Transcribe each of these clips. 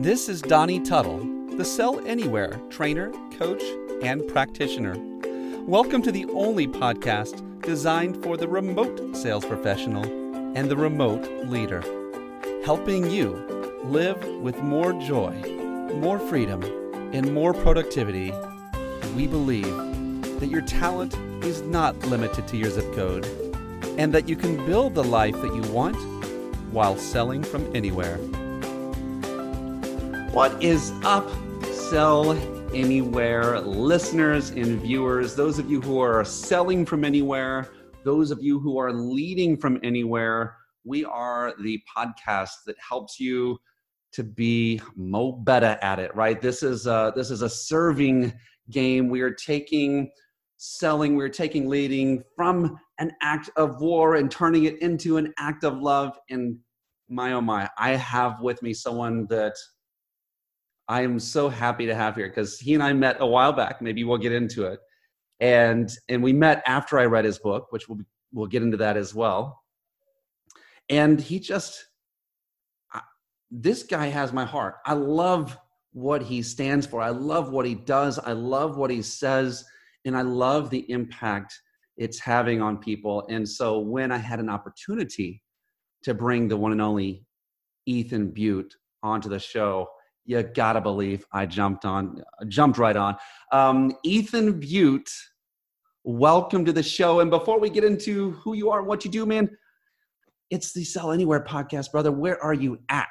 This is Donnie Tuttle, the Sell Anywhere trainer, coach, and practitioner. Welcome to the only podcast designed for the remote sales professional and the remote leader, helping you live with more joy, more freedom, and more productivity. We believe that your talent is not limited to your zip code and that you can build the life that you want while selling from anywhere. What is up, Sell Anywhere listeners and viewers? Those of you who are selling from anywhere, those of you who are leading from anywhere, we are the podcast that helps you to be mo better at it, right? This is a, this is a serving game. We are taking selling, we're taking leading from an act of war and turning it into an act of love. And my oh my, I have with me someone that I am so happy to have here because he and I met a while back. Maybe we'll get into it. And and we met after I read his book, which we'll we'll get into that as well. And he just this guy has my heart. I love what he stands for. I love what he does. I love what he says and I love the impact it's having on people. And so when I had an opportunity to bring the one and only Ethan Beute onto the show, you gotta believe I jumped on, jumped right on. Um, Ethan Beute, welcome to the show. And before we get into who you are and what you do, man, it's the Sell Anywhere podcast, brother. Where are you at?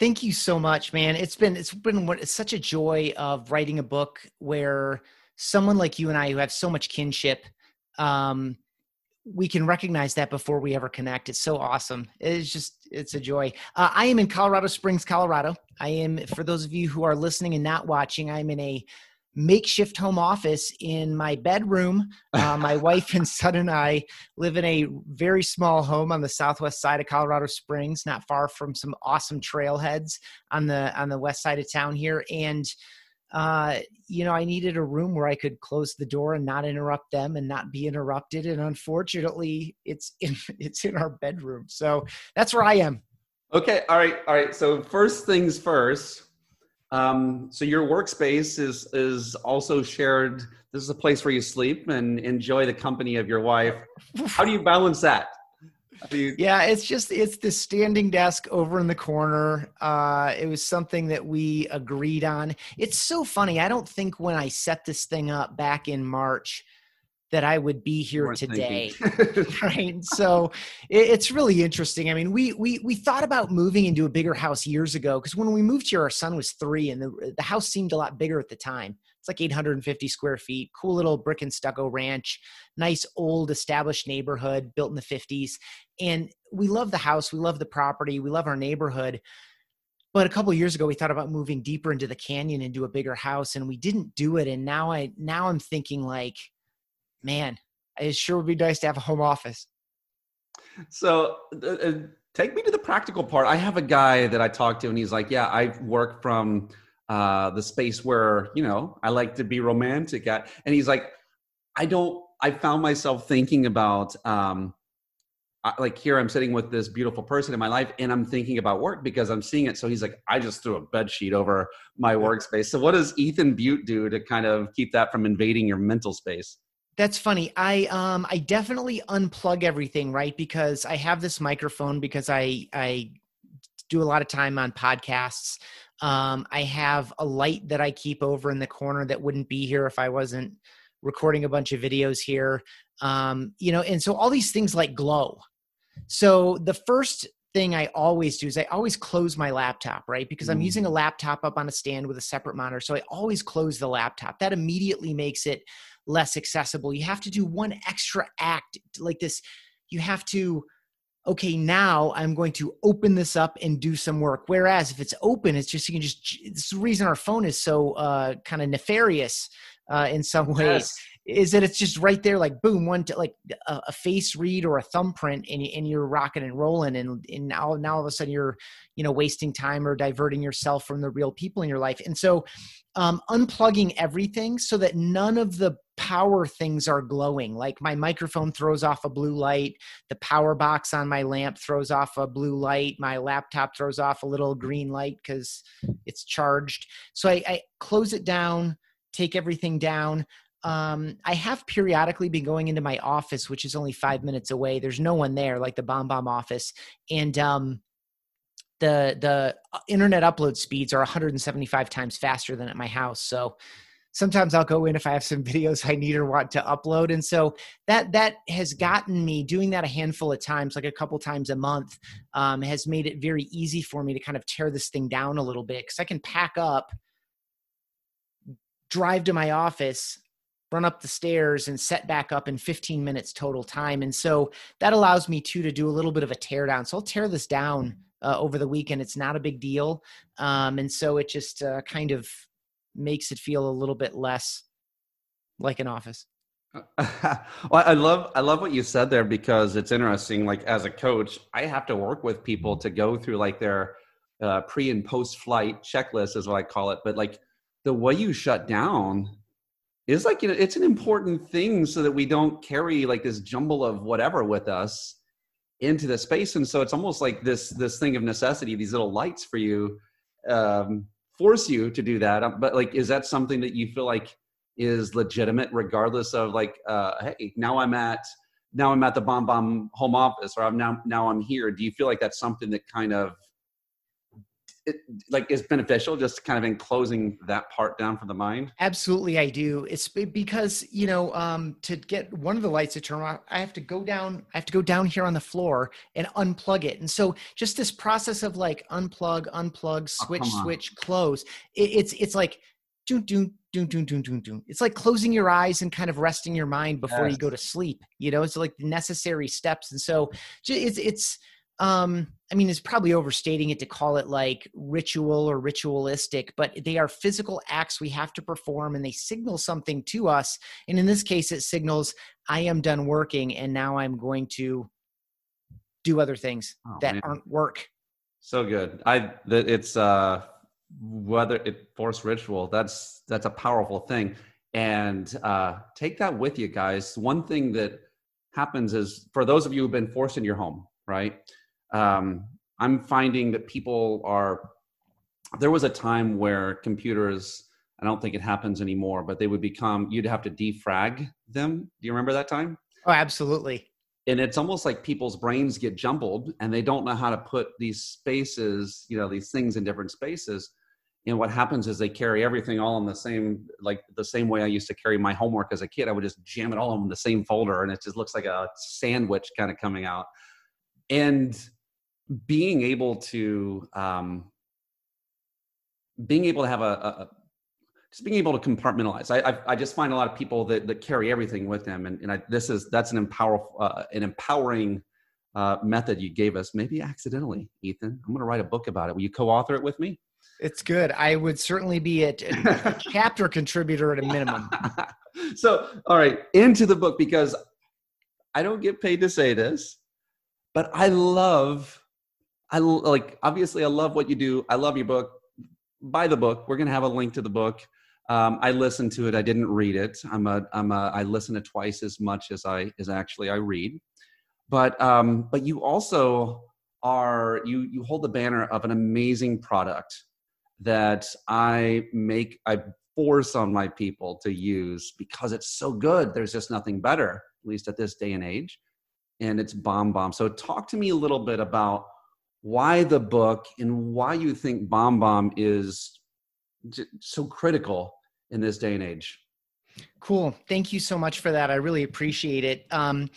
Thank you so much, man. It's been it's been it's such a joy of writing a book where someone like you and I who have so much kinship um, we can recognize that before we ever connect. It's so awesome. It's just, it's a joy. Uh, I am in Colorado Springs, Colorado. I am, for those of you who are listening and not watching, I'm in a makeshift home office in my bedroom. Uh, my wife and son and I live in a very small home on the southwest side of Colorado Springs, not far from some awesome trailheads on the on the west side of town here. And uh, you know, I needed a room where I could close the door and not interrupt them and not be interrupted. And unfortunately, it's in it's in our bedroom. So that's where I am. Okay. All right. All right. So first things first. Um, so your workspace is is also shared. This is a place where you sleep and enjoy the company of your wife. How do you balance that? Yeah, it's just it's the standing desk over in the corner. Uh, it was something that we agreed on. It's so funny. I don't think when I set this thing up back in March that I would be here today, right? So it, it's really interesting. I mean, we we we thought about moving into a bigger house years ago because when we moved here, our son was three, and the the house seemed a lot bigger at the time. It's like 850 square feet, cool little brick and stucco ranch, nice old established neighborhood built in the 50s. And we love the house, we love the property, we love our neighborhood. But a couple years ago, we thought about moving deeper into the canyon into a bigger house, and we didn't do it. And now I now I'm thinking like, man, it sure would be nice to have a home office. So uh, uh take me to the practical part. I have a guy that I talked to, and he's like, "Yeah, I work from uh, the space where you know I like to be romantic at. And he's like, I don't. I found myself thinking about um, like here I'm sitting with this beautiful person in my life, and I'm thinking about work because I'm seeing it. So he's like, I just threw a bed sheet over my workspace. So what does Ethan Beute do to kind of keep that from invading your mental space? That's funny. I um I definitely unplug everything, right? Because I have this microphone because I I do a lot of time on podcasts. Um, I have a light that I keep over in the corner that wouldn't be here if I wasn't recording a bunch of videos here. Um, you know, and so all these things like glow. So the first thing I always do is I always close my laptop, right? Because I'm using a mm. laptop up on a stand with a separate monitor. So I always close the laptop. That immediately makes it less accessible. You have to do one extra act like this. You have to okay, now I'm going to open this up and do some work. Whereas if it's open, it's just, you can just, it's the reason our phone is so uh, kind of nefarious uh, in some ways. Yes. Is that it's just right there, like boom, one to, like a, a, face read or a thumbprint, and, and you're rocking and rolling, and, and now now all of a sudden you're you know wasting time or diverting yourself from the real people in your life. And so, um, unplugging everything so that none of the power things are glowing. Like my microphone throws off a blue light, the power box on my lamp throws off a blue light, my laptop throws off a little green light because it's charged. So I, I, close it down, take everything down. Um, I have periodically been going into my office, which is only five minutes away. There's no one there, like the BombBomb office, and um, the the uh, internet upload speeds are 175 times faster than at my house. So sometimes I'll go in if I have some videos I need or want to upload. And so that that has gotten me doing that a handful of times, like a couple times a month, um, has made it very easy for me to kind of tear this thing down a little bit because I can pack up, drive to my office, run up the stairs and set back up in 15 minutes total time. And so that allows me too to do a little bit of a tear down. So I'll tear this down uh, over the weekend. It's not a big deal. Um, and so it just uh, kind of makes it feel a little bit less like an office. well, I love I love what you said there because it's interesting. Like as a coach, I have to work with people to go through like their uh, pre and post flight checklist is what I call it. But like the way you shut down is like you know, it's an important thing so that we don't carry like this jumble of whatever with us into the space. And so it's almost like this this thing of necessity. These little lights for you um, force you to do that um, but like is that something that you feel like is legitimate regardless of like uh hey now i'm at now i'm at the BombBomb home office or i'm now now i'm here. Do you feel like that's something that kind of it, like is beneficial just kind of in closing that part down for the mind? Absolutely i do. It's because you know um to get one of the lights to turn on i have to go down i have to go down here on the floor and unplug it. And so just this process of like unplug unplug oh, switch oh, switch close it, it's it's like doom doom doom doom doom doom doom it's like closing your eyes and kind of resting your mind before yes. you go to sleep you know? It's like the necessary steps. And so it's it's um i mean it's probably overstating it to call it like ritual or ritualistic but they are physical acts we have to perform and they signal something to us and in this case it signals i am done working and now i'm going to do other things oh, that man. aren't work. So good. I that it's uh whether it force ritual that's that's a powerful thing and uh take that with you guys. One thing that happens is for those of you who've been forced in your home right um, I'm finding that people are. There was a time where computers, I don't think it happens anymore, but they would become. You'd have to defrag them. Do you remember that time? Oh, absolutely. And it's almost like people's brains get jumbled, and they don't know how to put these spaces, you know, these things in different spaces. And what happens is they carry everything all in the same, like the same way I used to carry my homework as a kid. I would just jam it all in the same folder, and it just looks like a sandwich kind of coming out. And being able to um, being able to have a, a, just being able to compartmentalize. I, I, I just find a lot of people that that carry everything with them, and, and I, this is that's an empower uh, an empowering uh, method you gave us. Maybe accidentally, Ethan. I'm going to write a book about it. Will you co-author it with me? It's good. I would certainly be a, a chapter contributor at a minimum. so, all right, into the book because I don't get paid to say this, but I love I like obviously I love what you do. I love your book. Buy the book. We're gonna have a link to the book. Um, I listened to it. I didn't read it. I'm a I'm a I listen to twice as much as I as actually I read. But um, but you also are you you hold the banner of an amazing product that I make I force on my people to use because it's so good. There's just nothing better, at least at this day and age. And it's BombBomb. So talk to me a little bit about why the book and why you think BombBomb is so critical in this day and age. Cool. Thank you so much for that. I really appreciate it. Um,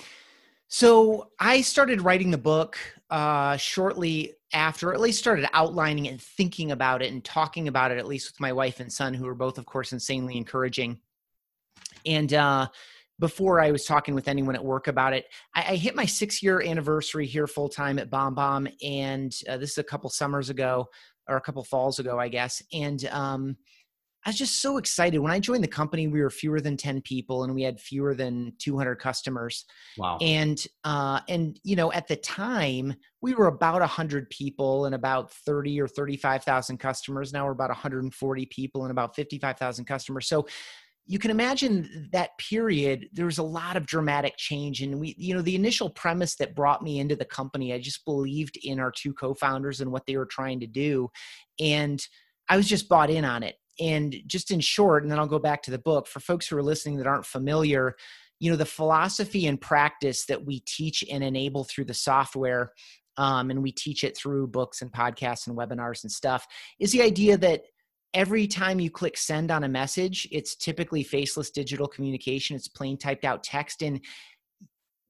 so I started writing the book uh, shortly after, at least started outlining and thinking about it and talking about it, at least with my wife and son, who are both, of course, insanely encouraging. And uh, before I was talking with anyone at work about it. I, I hit my six year anniversary here full time at BombBomb, and uh, this is a couple summers ago or a couple falls ago, I guess. And um, I was just so excited when I joined the company. We were fewer than ten people, and we had fewer than two hundred customers. Wow! And uh, and you know, at the time, we were about hundred people and about thirty or thirty five thousand customers. Now we're about one hundred and forty people and about fifty five thousand customers. So you can imagine that period there was a lot of dramatic change and we you know the initial premise that brought me into the company i just believed in our two co-founders and what they were trying to do and i was just bought in on it. And just in short and then i'll go back to the book for folks who are listening that aren't familiar you know the philosophy and practice that we teach and enable through the software um, and we teach it through books and podcasts and webinars and stuff is the idea that every time you click send on a message, it's typically faceless digital communication. It's plain typed out text. And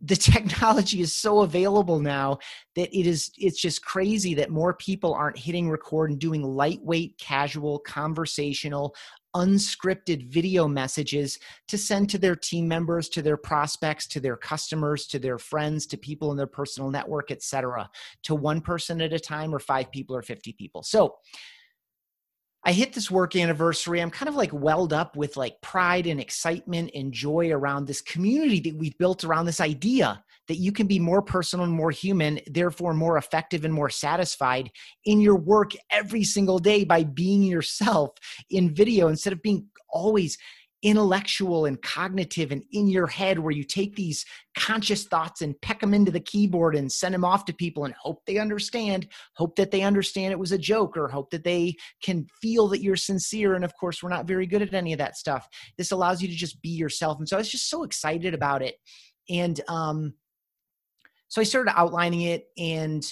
the technology is so available now that it is it's just crazy that more people aren't hitting record and doing lightweight casual conversational unscripted video messages to send to their team members to their prospects to their customers to their friends to people in their personal network etc to one person at a time or five people or 50 people so I hit this work anniversary. I'm kind of like welled up with like pride and excitement and joy around this community that we've built around this idea that you can be more personal and more human, therefore more effective and more satisfied in your work every single day by being yourself in video instead of being always intellectual and cognitive and in your head where you take these conscious thoughts and peck them into the keyboard and send them off to people and hope they understand hope that they understand it was a joke or hope that they can feel that you're sincere. And of course we're not very good at any of that stuff. This allows you to just be yourself. And so i was just so excited about it. And um so i started outlining it and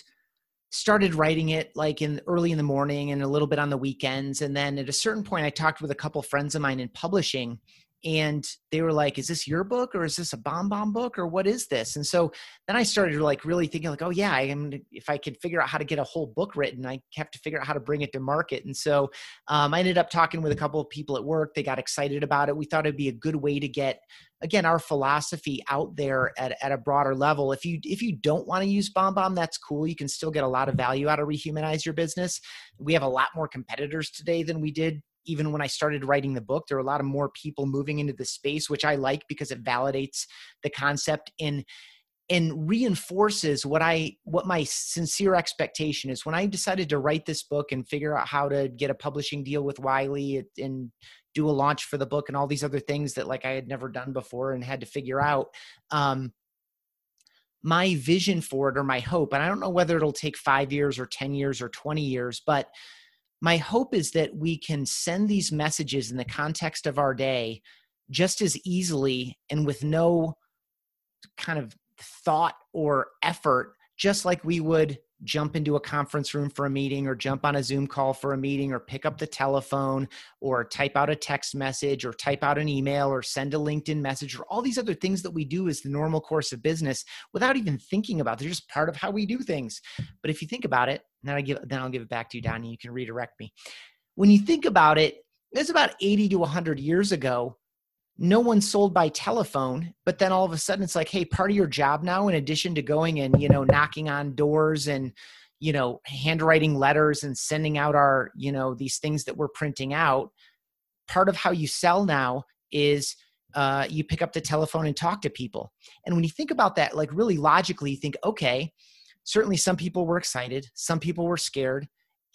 started writing it like in early in the morning and a little bit on the weekends and then at a certain point i talked with a couple friends of mine in publishing and they were like is this your book or is this a BombBomb book or what is this? And so then i started like really thinking like oh yeah i am if i could figure out how to get a whole book written i have to figure out how to bring it to market. And so um, i ended up talking with a couple of people at work. They got excited about it. We thought it'd be a good way to get again our philosophy out there at, at a broader level if you if you don't want to use BombBomb that's cool. You can still get a lot of value out of rehumanize your business. We have a lot more competitors today than we did even when I started writing the book, there are a lot of more people moving into the space, which I like because it validates the concept and and reinforces what I what my sincere expectation is. When I decided to write this book and figure out how to get a publishing deal with Wiley and do a launch for the book and all these other things that like I had never done before and had to figure out. Um, my vision for it or my hope, and I don't know whether it'll take five years or 10 years or 20 years, but my hope is that we can send these messages in the context of our day just as easily and with no kind of thought or effort, just like we would jump into a conference room for a meeting or jump on a Zoom call for a meeting or pick up the telephone or type out a text message or type out an email or send a LinkedIn message or all these other things that we do as the normal course of business without even thinking about. It. They're just part of how we do things. But if you think about it, then I give then I'll give it back to you, Donnie. You can redirect me. When you think about it, it's about 80 to 100 years ago no one sold by telephone but then all of a sudden it's like hey part of your job now in addition to going and you know knocking on doors and you know handwriting letters and sending out our you know these things that we're printing out part of how you sell now is uh, you pick up the telephone and talk to people. And when you think about that like really logically you think okay certainly some people were excited some people were scared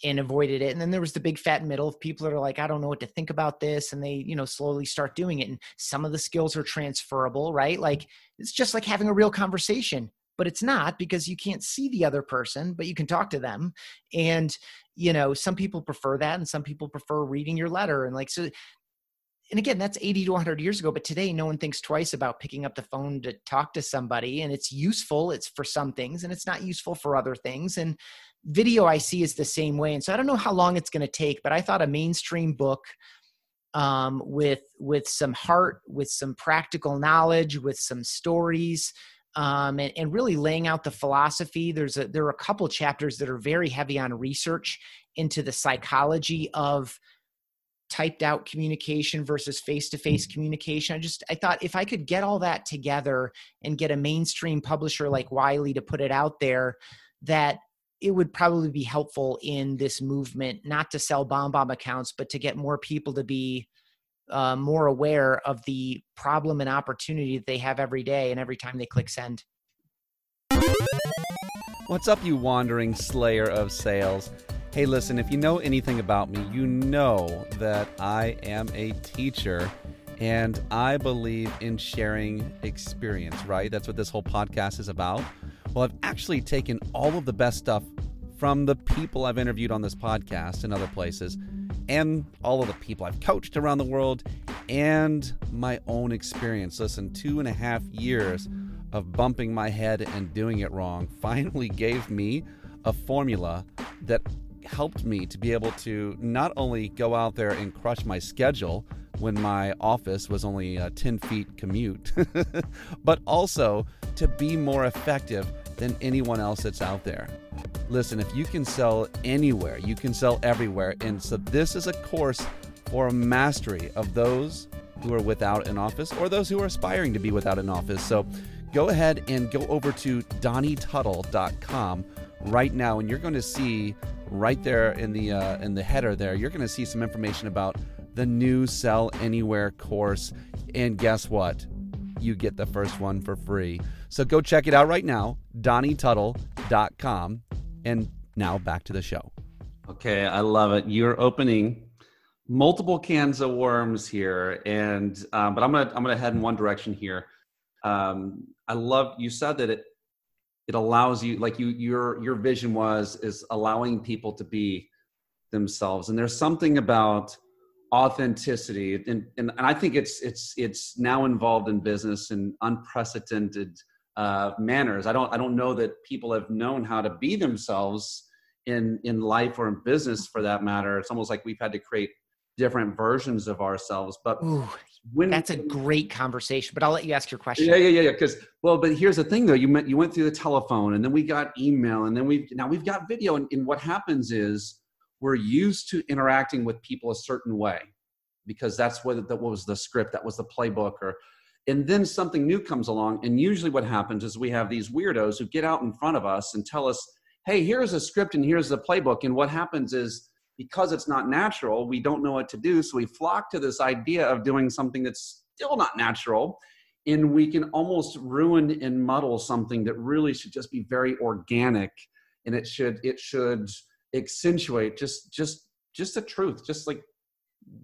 and avoided it. And then there was the big fat middle of people that are like, I don't know what to think about this. And they, you know, slowly start doing it. And some of the skills are transferable, right? Like it's just like having a real conversation, but it's not because you can't see the other person, but you can talk to them. And, you know, some people prefer that and some people prefer reading your letter. And like, so and again that's 80 to 100 years ago but today no one thinks twice about picking up the phone to talk to somebody and it's useful it's for some things and it's not useful for other things and video I see is the same way. And so I don't know how long it's going to take, but I thought a mainstream book um, with with some heart, with some practical knowledge, with some stories, um, and, and, really laying out the philosophy. There's a there are a couple chapters that are very heavy on research into the psychology of typed out communication versus face to face communication. I just I thought if I could get all that together and get a mainstream publisher like Wiley to put it out there, that it would probably be helpful in this movement not to sell BombBomb accounts but to get more people to be uh, more aware of the problem and opportunity that they have every day and every time they click send what's up you wandering slayer of sales hey listen if you know anything about me you know that i am a teacher And I believe in sharing experience, right? That's what this whole podcast is about. Well, I've actually taken all of the best stuff from the people I've interviewed on this podcast and other places, and all of the people I've coached around the world, and my own experience. Listen, two and a half years of bumping my head and doing it wrong finally gave me a formula that helped me to be able to not only go out there and crush my schedule when my office was only a 10 feet commute, but also to be more effective than anyone else that's out there. Listen, if you can sell anywhere, you can sell everywhere. And so this is a course for a mastery of those who are without an office or those who are aspiring to be without an office. So go ahead and go over to donnietuttle.com right now and you're going to see right there in the uh, in the header there you're going to see some information about the new sell anywhere course and guess what you get the first one for free. So go check it out right now donnietuttle.com and now back to the show. Okay i love it. You're opening multiple cans of worms here. And um, but i'm gonna i'm gonna head in one direction here. Um, i love you said that it it allows you like you your your vision was is allowing people to be themselves. And there's something about authenticity. And, and, and i think it's it's it's now involved in business in unprecedented uh, manners. I don't i don't know that people have known how to be themselves in in life or in business for that matter. It's almost like we've had to create different versions of ourselves but Ooh, when that's a great conversation but i'll let you ask your question. Yeah yeah yeah yeah. because well but here's the thing though. You met you went through the telephone and then we got email and then we now we've got video and, and what happens is we're used to interacting with people a certain way because that's what that was the script that was the playbook or and then something new comes along and usually what happens is we have these weirdos who get out in front of us and tell us hey here's a script and here's the playbook and what happens is because it's not natural, we don't know what to do. So we flock to this idea of doing something that's still not natural. And we can almost ruin and muddle something that really should just be very organic and it should it should accentuate just just just the truth just like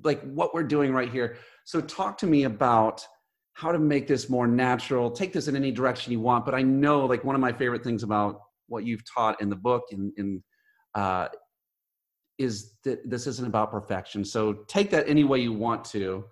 like what we're doing right here so talk to me about how to make this more natural take this in any direction you want but i know like one of my favorite things about what you've taught in the book and in, in uh, is that this isn't about perfection. So take that any way you want to.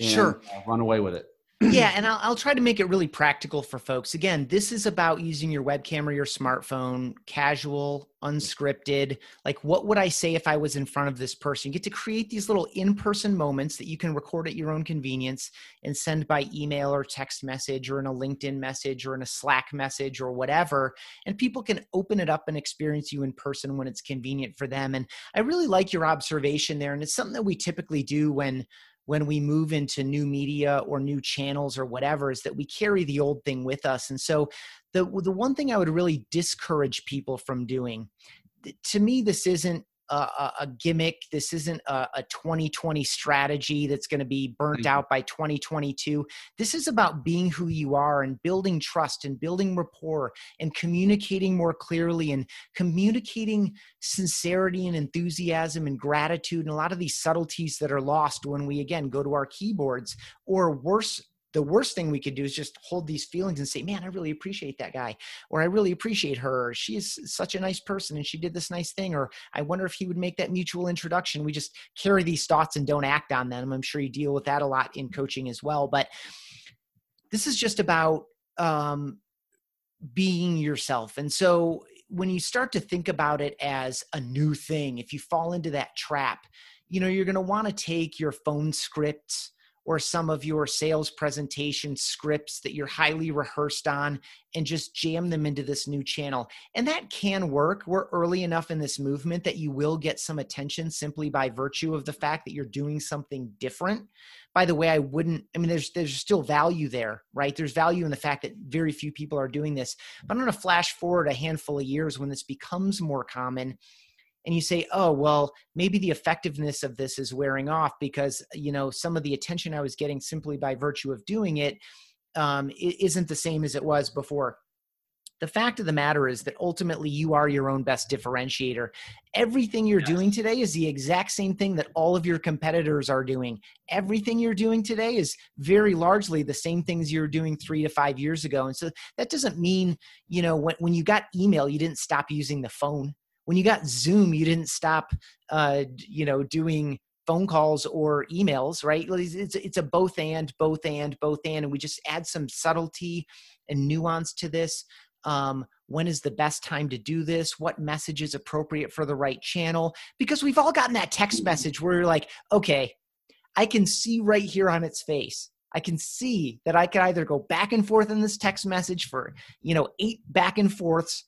sure. run away with it. Yeah, and I'll, I'll, try to make it really practical for folks. Again, this is about using your webcam or your smartphone, casual, unscripted. Like, what would I say if I was in front of this person? You get to create these little in person moments that you can record at your own convenience and send by email or text message or in a LinkedIn message or in a Slack message or whatever. And people can open it up and experience you in person when it's convenient for them. And I really like your observation there. And it's something that we typically do when when we move into new media or new channels or whatever is that we carry the old thing with us. And so the the one thing i would really discourage people from doing to me this isn't a, a gimmick. This isn't a, a 2020 strategy that's going to be burnt mm-hmm. out by 2022. This is about being who you are and building trust and building rapport and communicating more clearly and communicating sincerity and enthusiasm and gratitude and a lot of these subtleties that are lost when we again go to our keyboards or worse the worst thing we could do is just hold these feelings and say, man, I really appreciate that guy, or I really appreciate her. She is such a nice person and she did this nice thing, or I wonder if he would make that mutual introduction. We just carry these thoughts and don't act on them. I'm sure you deal with that a lot in coaching as well. But this is just about um, being yourself. And so when you start to think about it as a new thing, if you fall into that trap, you know, you're going to want to take your phone scripts or some of your sales presentation scripts that you're highly rehearsed on and just jam them into this new channel. And that can work. We're early enough in this movement that you will get some attention simply by virtue of the fact that you're doing something different. By the way, I wouldn't I mean there's there's still value there, right? There's value in the fact that very few people are doing this. But I'm going to flash forward a handful of years when this becomes more common and you say oh well maybe the effectiveness of this is wearing off because you know some of the attention i was getting simply by virtue of doing it um, isn't the same as it was before the fact of the matter is that ultimately you are your own best differentiator. Everything you're yes. doing today is the exact same thing that all of your competitors are doing. Everything you're doing today is very largely the same things you were doing three to five years ago. And so that doesn't mean, you know, when, when you got email, you didn't stop using the phone. When you got Zoom, you didn't stop, uh, you know, doing phone calls or emails, right? It's, it's a both and, both and, both and, and we just add some subtlety and nuance to this. Um, when is the best time to do this? What message is appropriate for the right channel? Because we've all gotten that text message where you're like okay i can see right here on its face. I can see that i can either go back and forth in this text message for you know eight back and forths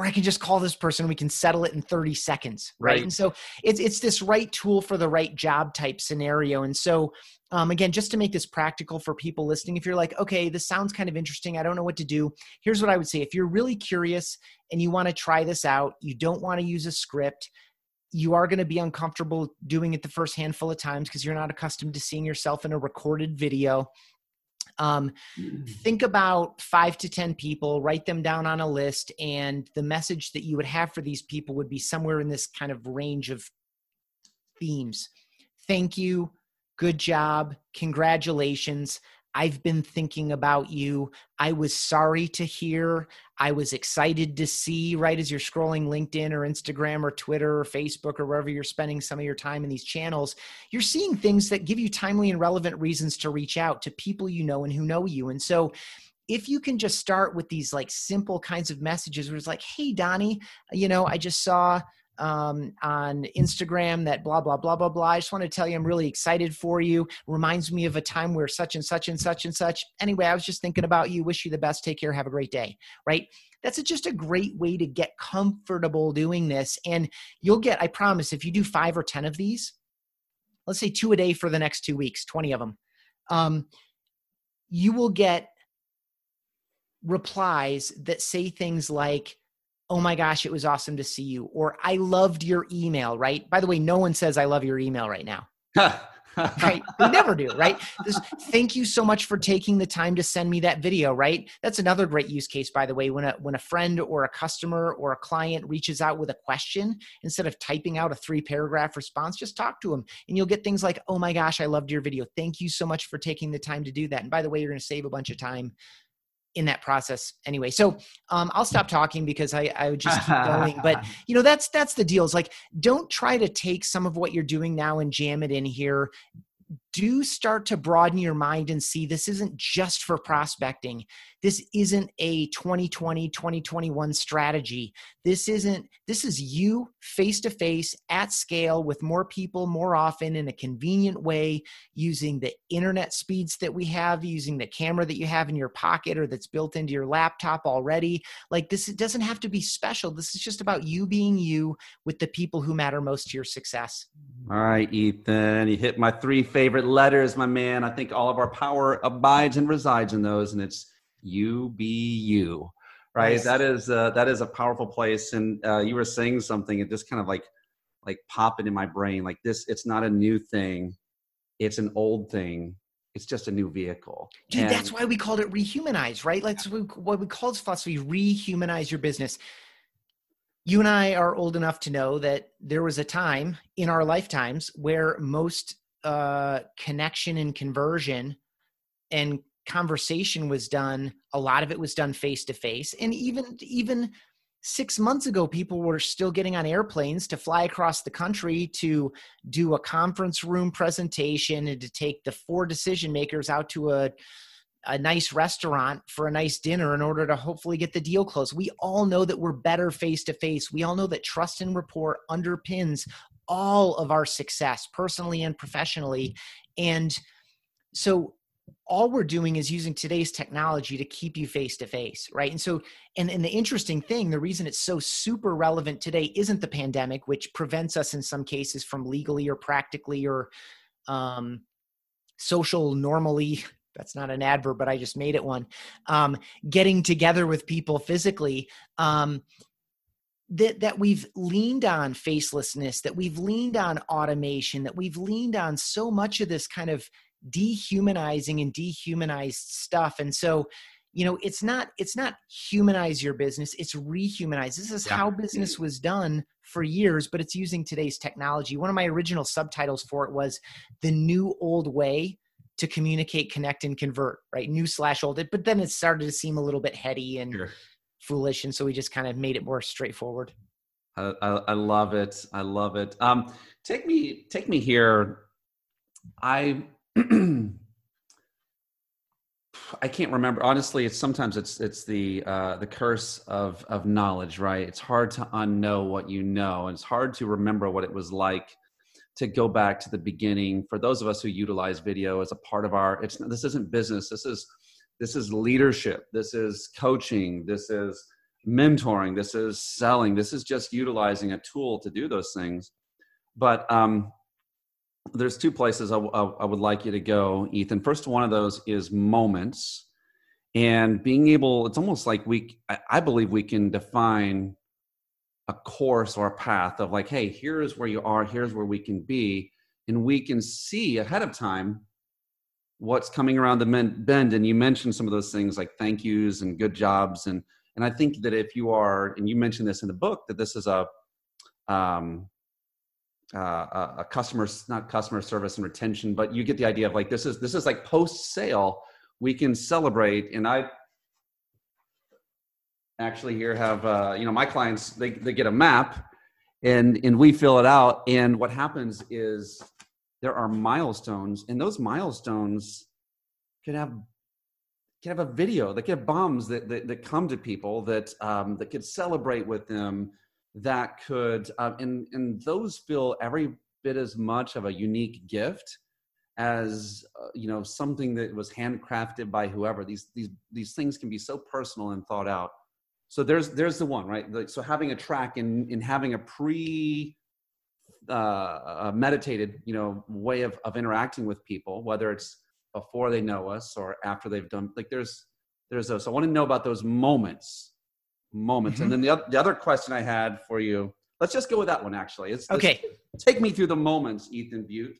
or I can just call this person. We can settle it in 30 seconds, right? right? And so it's it's this right tool for the right job type scenario. And so um, again, just to make this practical for people listening, if you're like, okay, this sounds kind of interesting, I don't know what to do. Here's what I would say: if you're really curious and you want to try this out, you don't want to use a script. You are going to be uncomfortable doing it the first handful of times because you're not accustomed to seeing yourself in a recorded video um, mm. think about five to 10 people, write them down on a list, and the message that you would have for these people would be somewhere in this kind of range of themes. Thank you. Good job. Congratulations. I've been thinking about you. I was sorry to hear. I was excited to see, right as you're scrolling LinkedIn or Instagram or Twitter or Facebook or wherever you're spending some of your time in these channels, you're seeing things that give you timely and relevant reasons to reach out to people you know and who know you. And so, if you can just start with these like simple kinds of messages where it's like, hey, Donnie, you know, I just saw um, on Instagram that blah, blah, blah, blah, blah. I just want to tell you I'm really excited for you. Reminds me of a time where such and such and such and such. Anyway, I was just thinking about you. Wish you the best. Take care. Have a great day. Right? That's a, just a great way to get comfortable doing this. And you'll get, I promise, if you do five or 10 of these, let's say two a day for the next two weeks, 20 of them, um, you will get replies that say things like, oh my gosh, it was awesome to see you, or I loved your email, right? By the way, no one says I love your email right now. right? They never do, right? This, thank you so much for taking the time to send me that video, right? That's another great use case, by the way. When a when a friend or a customer or a client reaches out with a question, instead of typing out a three paragraph response, just talk to them, and you'll get things like, "Oh my gosh, I loved your video. Thank you so much for taking the time to do that." And by the way, you're going to save a bunch of time in that process anyway. So um, i'll stop talking because i i would just keep going. But you know that's that's the deal. Is like don't try to take some of what you're doing now and jam it in here do start to broaden your mind and see this isn't just for prospecting. This isn't a 2020, 2021 strategy. This isn't, this is you face to face at scale with more people more often in a convenient way using the internet speeds that we have, using the camera that you have in your pocket or that's built into your laptop already. Like this, it doesn't have to be special. This is just about you being you with the people who matter most to your success. All right, Ethan, you hit my three favorite letters, my man. I think all of our power abides and resides in those, and it's you be you, right? Nice. That is uh, that is a powerful place. And uh, you were saying something, it just kind of like like popping in my brain. Like this, it's not a new thing; it's an old thing. It's just a new vehicle. Dude, and, that's why we called it rehumanize, right? Like what we called philosophy, rehumanize your business you and I are old enough to know that there was a time in our lifetimes where most uh, connection and conversion and conversation was done. A lot of it was done face to face, and even even six months ago, people were still getting on airplanes to fly across the country to do a conference room presentation and to take the four decision makers out to a a nice restaurant for a nice dinner in order to hopefully get the deal closed. We all know that we're better face to face. We all know that trust and rapport underpins all of our success, personally and professionally. And so all we're doing is using today's technology to keep you face to face right and so and, and the interesting thing the reason it's so super relevant today isn't the pandemic which prevents us in some cases from legally or practically or um, social normally that's not an adverb, but I just made it one. Um, getting together with people physically. Um, that, that we've leaned on facelessness, that we've leaned on automation, that we've leaned on so much of this kind of dehumanizing and dehumanized stuff. And so, you know it's not it's not humanize your business it's rehumanize this is yeah. how business was done for years but it's using today's technology one of my original subtitles for it was the new old way to communicate connect and convert right new slash old but then it started to seem a little bit heady and sure. foolish and so we just kind of made it more straightforward I, I, I love it i love it um take me take me here i I can't remember. Honestly, it's sometimes it's it's the uh, the curse of of knowledge, right? It's hard to unknow what you know, and it's hard to remember what it was like to go back to the beginning. For those of us who utilize video as a part of our, it's this isn't business. This is this is leadership. This is coaching. This is mentoring. This is selling. This is just utilizing a tool to do those things. But um, there's two places I, I, I would like you to go, Ethan. First one of those is moments, and being able. It's almost like we. I believe we can define a course or a path of like, hey, here's where you are. Here's where we can be, and we can see ahead of time what's coming around the bend. And you mentioned some of those things like thank yous and good jobs, and and I think that if you are, and you mentioned this in the book, that this is a um, uh, a customer not customer service and retention but you get the idea of like this is this is like post sale we can celebrate and i actually here have uh, you know my clients they, they get a map and and we fill it out. And what happens is there are milestones and those milestones can have can have a video that can have bombs that, that, that come to people that um, that could celebrate with them that could uh, and and those feel every bit as much of a unique gift as uh, you know something that was handcrafted by whoever. These these these things can be so personal and thought out so there's there's the one right like, so having a track and in having a pre uh, meditated you know way of, of interacting with people whether it's before they know us or after they've done like there's there's those so i want to know about those moments moments. Mm-hmm. And then the other, the other question I had for you, let's just go with that one actually. It's, okay. Take me through the moments, Ethan Beute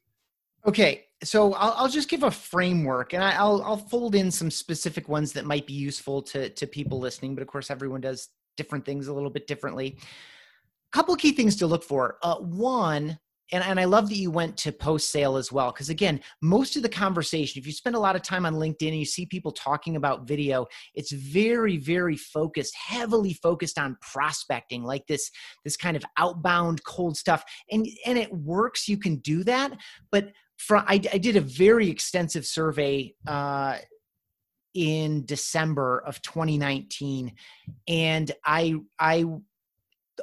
Okay, so I'll, I'll just give a framework, and I, will I'll fold in some specific ones that might be useful to to people listening. But of course, everyone does different things a little bit differently. A couple key things to look for. Uh, one, and, and I love that you went to post sale as well. Because again, most of the conversation, if you spend a lot of time on LinkedIn and you see people talking about video, it's very, very focused, heavily focused on prospecting, like this, this kind of outbound cold stuff. And and it works, you can do that. But for I, I did a very extensive survey uh, in December of 2019, and I I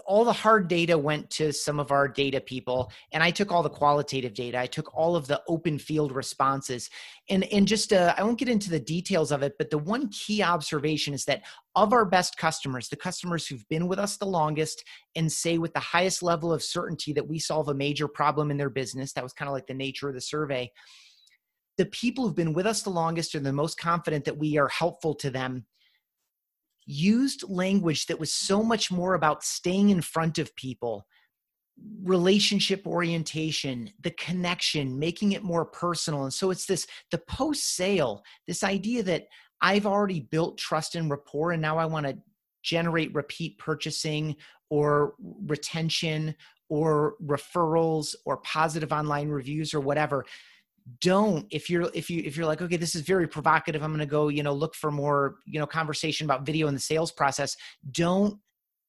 all the hard data went to some of our data people and i took all the qualitative data. I took all of the open field responses. And and just uh, i won't get into the details of it but the one key observation is that of our best customers the customers who've been with us the longest and say with the highest level of certainty that we solve a major problem in their business that was kind of like the nature of the survey the people who've been with us the longest are the most confident that we are helpful to them used language that was so much more about staying in front of people relationship orientation the connection making it more personal. And so it's this the post sale this idea that i've already built trust and rapport and now i want to generate repeat purchasing or retention or referrals or positive online reviews or whatever don't if you're if you if you're like okay this is very provocative i'm going to go you know look for more you know conversation about video in the sales process don't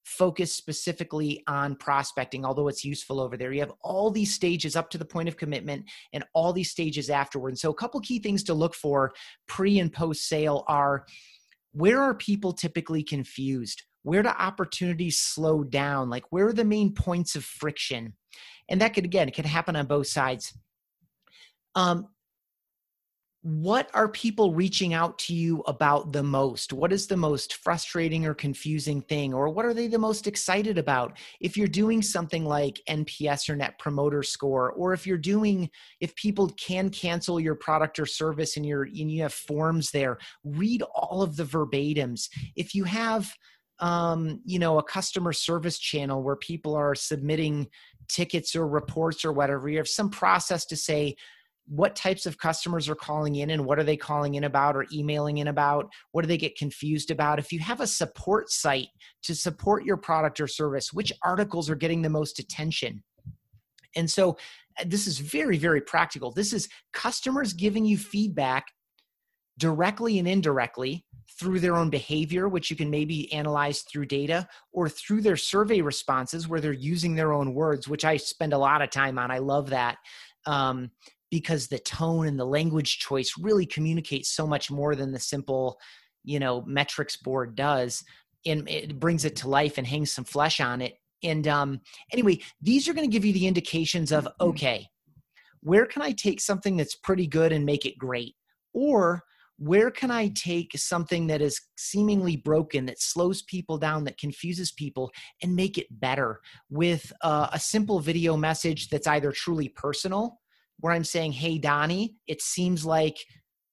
focus specifically on prospecting although it's useful over there. You have all these stages up to the point of commitment and all these stages afterward. And so a couple key things to look for pre and post sale are where are people typically confused? Where do opportunities slow down? Like where are the main points of friction? And that could again it could happen on both sides um, what are people reaching out to you about the most? What is the most frustrating or confusing thing? Or what are they the most excited about? If you're doing something like NPS or Net Promoter Score, or if you're doing, if people can cancel your product or service and, you're, and you have forms there, read all of the verbatims. If you have, um, you know, a customer service channel where people are submitting tickets or reports or whatever, you have some process to say, what types of customers are calling in and what are they calling in about or emailing in about what do they get confused about if you have a support site to support your product or service which articles are getting the most attention and so uh, this is very very practical this is customers giving you feedback directly and indirectly through their own behavior, which you can maybe analyze through data, or through their survey responses where they're using their own words, which I spend a lot of time on. I love that. Um, because the tone and the language choice really communicates so much more than the simple you know metrics board does. And it brings it to life and hangs some flesh on it. And um, anyway these are going to give you the indications of mm-hmm. okay where can i take something that's pretty good and make it great? Or where can i take something that is seemingly broken that slows people down that confuses people and make it better with uh, a simple video message that's either truly personal where I'm saying, hey, Donnie, it seems like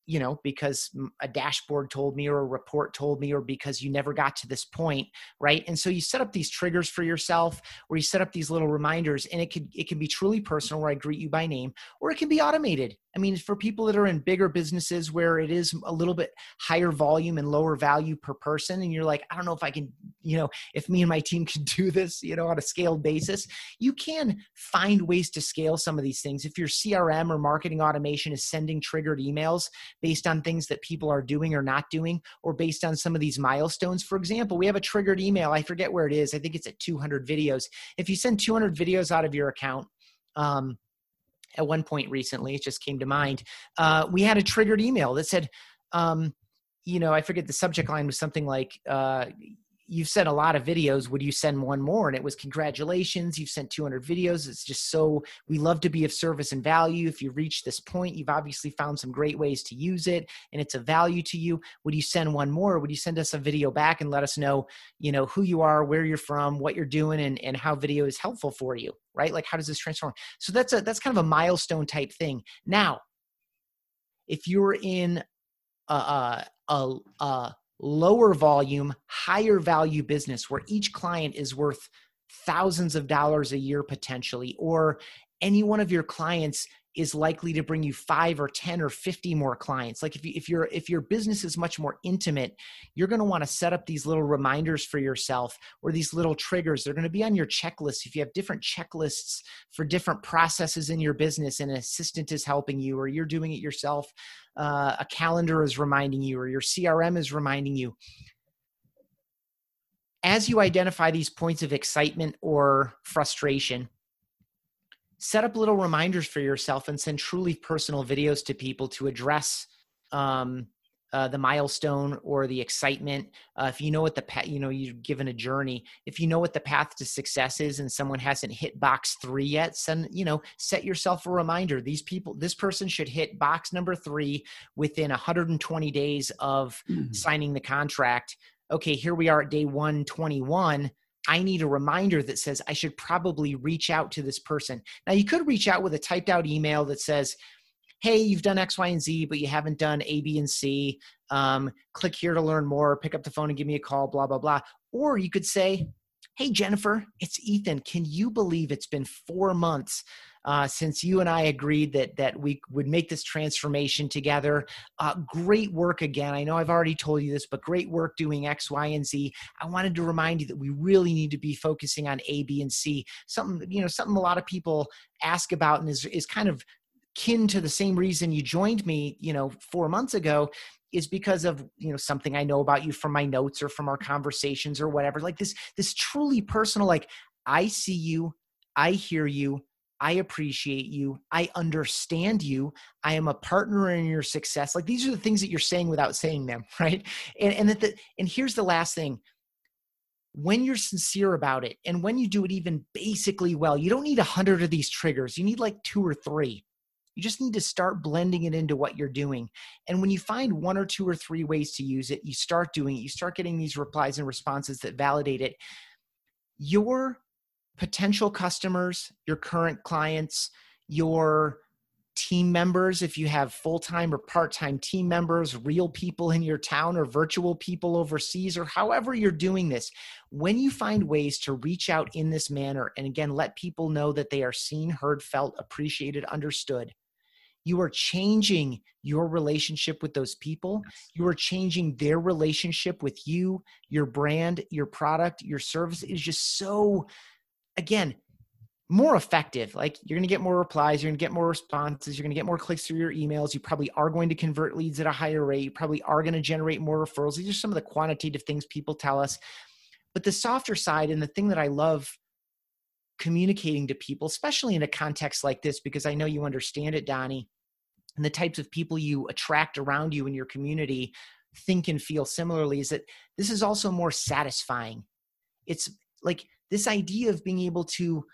you know, because a dashboard told me or a report told me or because you never got to this point, right? And so you set up these triggers for yourself or you set up these little reminders and it could it can be truly personal where I greet you by name or it can be automated. I mean, for people that are in bigger businesses where it is a little bit higher volume and lower value per person and you're like, I don't know if I can, you know, if me and my team can do this, you know, on a scaled basis, you can find ways to scale some of these things. If your CRM or marketing automation is sending triggered emails, based on things that people are doing or not doing, or based on some of these milestones. For example, we have a triggered email. I forget where it is. I think it's at 200 videos. If you send 200 videos out of your account, um, at one point recently, it just came to mind, uh, we had a triggered email that said, um, you know, I forget the subject line was something like, uh, you've sent a lot of videos would you send one more? And it was congratulations you've sent 200 videos. It's just so we love to be of service and value. If you reach this point you've obviously found some great ways to use it and it's a value to you. Would you send one more? Would you send us a video back and let us know you know who you are where you're from what you're doing and, and how video is helpful for you right? Like how does this transform? So that's a that's kind of a milestone type thing. Now if you're in a, a, a, a lower volume, higher value business where each client is worth thousands of dollars a year potentially, or any one of your clients is likely to bring you five or 10 or 50 more clients. Like if, you, if, your if your business is much more intimate, you're going to want to set up these little reminders for yourself or these little triggers. They're going to be on your checklist. If you have different checklists for different processes in your business and an assistant is helping you or you're doing it yourself, uh, a calendar is reminding you or your CRM is reminding you. As you identify these points of excitement or frustration, set up little reminders for yourself and send truly personal videos to people to address um, uh, the milestone or the excitement. Uh, if you know what the path, you know, you're given a journey. If you know what the path to success is, and someone hasn't hit box three yet, send you know, set yourself a reminder. These people, this person should hit box number three within 120 days of mm-hmm. signing the contract. Okay, here we are at day 121 I need a reminder that says I should probably reach out to this person. Now, you could reach out with a typed out email that says, Hey, you've done X, Y, and Z, but you haven't done A, B, and C. Um, click here to learn more. Pick up the phone and give me a call, blah, blah, blah. Or you could say, Hey, Jennifer, it's Ethan. Can you believe it's been four months uh, since you and I agreed that that we would make this transformation together. Uh, great work again. I know I've already told you this, but great work doing X, Y, and Z. I wanted to remind you that we really need to be focusing on A, B, and C. Something you know, something a lot of people ask about and is is kind of kin to the same reason you joined me you know four months ago is because of you know something i know about you from my notes or from our conversations or whatever like this this truly personal like i see you i hear you I appreciate you. I understand you. I am a partner in your success. Like these are the things that you're saying without saying them, right? And and that the, and here's the last thing. When you're sincere about it, and when you do it even basically well, you don't need a hundred of these triggers. You need like two or three. You just need to start blending it into what you're doing. And when you find one or two or three ways to use it, you start doing it. You start getting these replies and responses that validate it. Your potential customers, your current clients, your team members, if you have full time or part time team members, real people in your town or virtual people overseas, or however you're doing this, when you find ways to reach out in this manner and again, let people know that they are seen, heard, felt, appreciated, understood, you are changing your relationship with those people. Yes. You are changing their relationship with you, your brand, your product, your service is just so, again, more effective. Like you're going to get more replies, you're going to get more responses, you're going to get more clicks through your emails. You probably are going to convert leads at a higher rate. You probably are going to generate more referrals. These are some of the quantitative things people tell us. But the softer side and the thing that I love communicating to people, especially in a context like this, because I know you understand it, Donnie, and the types of people you attract around you in your community think and feel similarly, is that this is also more satisfying. It's like this idea of being able to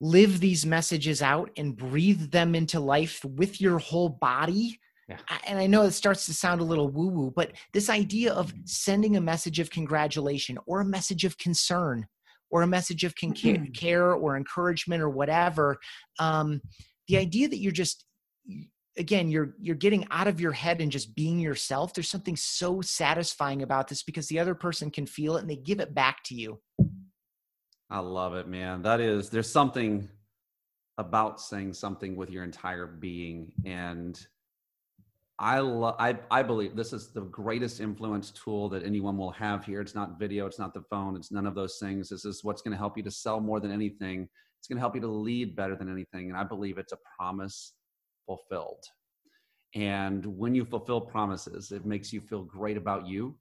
live these messages out and breathe them into life with your whole body. Yeah. And I know it starts to sound a little woo woo, but this idea of sending a message of congratulation or a message of concern or a message of mm-hmm. care or encouragement or whatever, um, the idea that you're just again you're you're getting out of your head and just being yourself there's something so satisfying about this because the other person can feel it and they give it back to you I love it, man. That is, there's something about saying something with your entire being. And I, lo- I, I believe this is the greatest influence tool that anyone will have here. It's not video, it's not the phone, it's none of those things. This is what's going to help you to sell more than anything. It's going to help you to lead better than anything. And I believe it's a promise fulfilled. And when you fulfill promises, it makes you feel great about you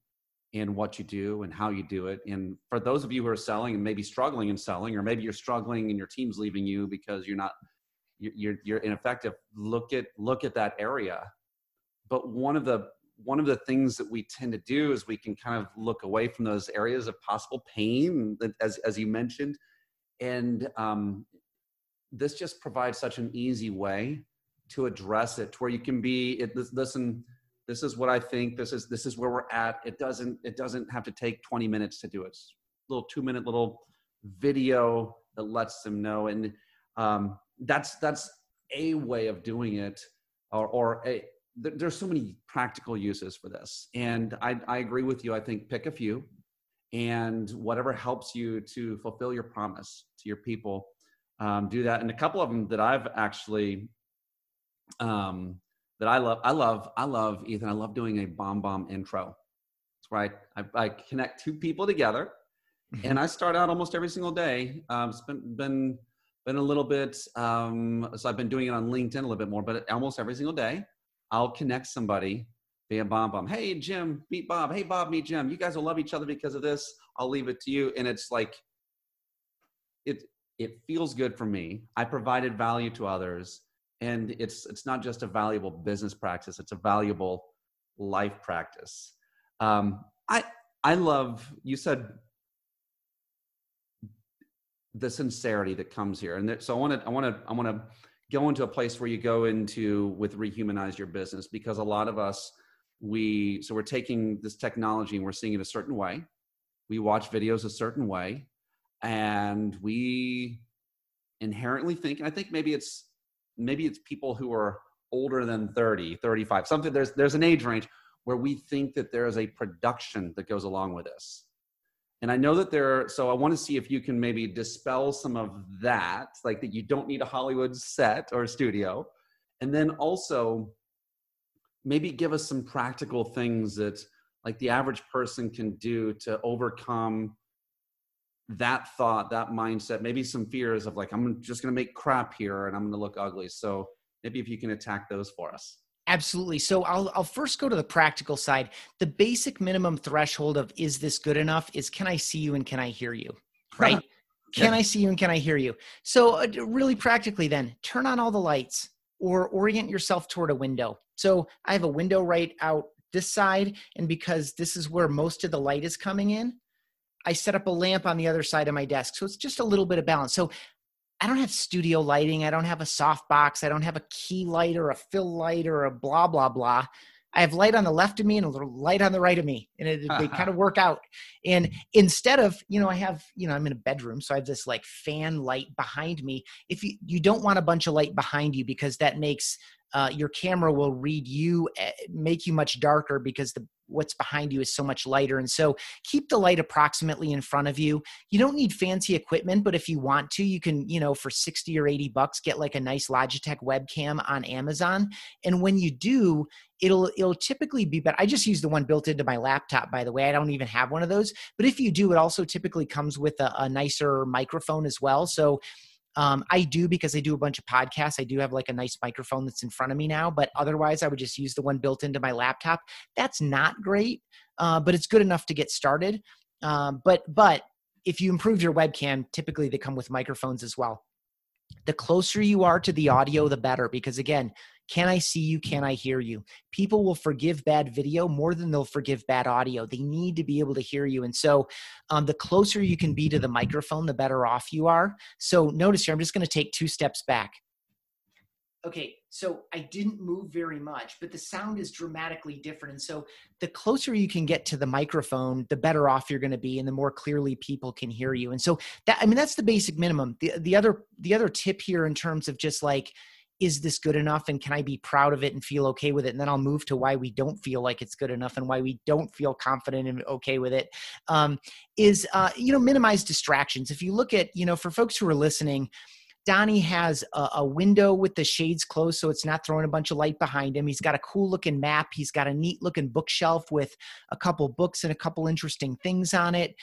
and what you do and how you do it. And for those of you who are selling and maybe struggling in selling, or maybe you're struggling and your team's leaving you because you're not you're you're ineffective, look at look at that area. But one of the one of the things that we tend to do is we can kind of look away from those areas of possible pain, as as you mentioned, and um, this just provides such an easy way to address it, to where you can be. It, listen this is what i think this is this is where we're at. It doesn't it doesn't have to take 20 minutes to do it. It's a little two minute little video that lets them know. And um, that's that's a way of doing it or, or a, there's so many practical uses for this. And I, I agree with you. I think pick a few and whatever helps you to fulfill your promise to your people um, do that. And a couple of them that i've actually um, that I love. I love, I love, Ethan, I love doing a BombBomb intro. That's right. I, I connect two people together mm-hmm. and I start out almost every single day. Um, it's been, been, been a little bit, um, so I've been doing it on LinkedIn a little bit more, but almost every single day I'll connect somebody via BombBomb. Hey, Jim, meet Bob. Hey, Bob, meet Jim. You guys will love each other because of this. I'll leave it to you. And it's like, it, it feels good for me. I provided value to others and it's it's not just a valuable business practice it's a valuable life practice. Um, i i love you said the sincerity that comes here. And so i want to i want to i want to go into a place where you go into with rehumanize your business because a lot of us we so we're taking this technology and we're seeing it a certain way. We watch videos a certain way. And we inherently think and i think maybe it's maybe it's people who are older than 30 35 something there's there's an age range where we think that there is a production that goes along with this. And i know that there are, so i want to see if you can maybe dispel some of that like that you don't need a hollywood set or studio. And then also maybe give us some practical things that like the average person can do to overcome that thought, that mindset, maybe some fears of like, I'm just going to make crap here and I'm going to look ugly. So maybe if you can attack those for us. Absolutely. So I'll I'll first go to the practical side. The basic minimum threshold of is this good enough is can I see you and can I hear you? Right? can I see you and can I hear you? So uh, really practically then, turn on all the lights or orient yourself toward a window. So I have a window right out this side and because this is where most of the light is coming in, I set up a lamp on the other side of my desk. So it's just a little bit of balance. So I don't have studio lighting. I don't have a soft box. I don't have a key light or a fill light or a blah, blah, blah. I have light on the left of me and a little light on the right of me, and it, they kind of work out. And instead of, you know, I have, you know, I'm in a bedroom, so I have this like fan light behind me. If you you don't want a bunch of light behind you because that makes uh, your camera will read you, eh, make you much darker because the what's behind you is so much lighter. And so keep the light approximately in front of you. You don't need fancy equipment, but if you want to, you can, you know, for 60 or 80 bucks, get like a nice Logitech webcam on Amazon. And when you do, it'll it'll typically be better. I just use the one built into my laptop, by the way. I don't even have one of those. But if you do, it also typically comes with a, a nicer microphone as well. So um, I do because I do a bunch of podcasts. I do have like a nice microphone that's in front of me now, but otherwise, I would just use the one built into my laptop. That's not great, uh, but it's good enough to get started. Um, but but if you improve your webcam, typically they come with microphones as well. The closer you are to the audio, the better, because again, can I see you? Can I hear you? People will forgive bad video more than they'll forgive bad audio. They need to be able to hear you. And so, um, the closer you can be to the microphone, the better off you are. So, notice here, I'm just going to take two steps back. Okay, so I didn't move very much, but the sound is dramatically different. And so, the closer you can get to the microphone, the better off you're going to be, and the more clearly people can hear you. And so, that I mean, that's the basic minimum. The the other the other tip here in terms of just like is this good enough and can I be proud of it and feel okay with it? And then I'll move to why we don't feel like it's good enough and why we don't feel confident and okay with it. Um, is uh, you know minimize distractions. If you look at you know for folks who are listening, Donnie has a, a, window with the shades closed so it's not throwing a bunch of light behind him. He's got a cool looking map. He's got a neat looking bookshelf with a couple books and a couple interesting things on it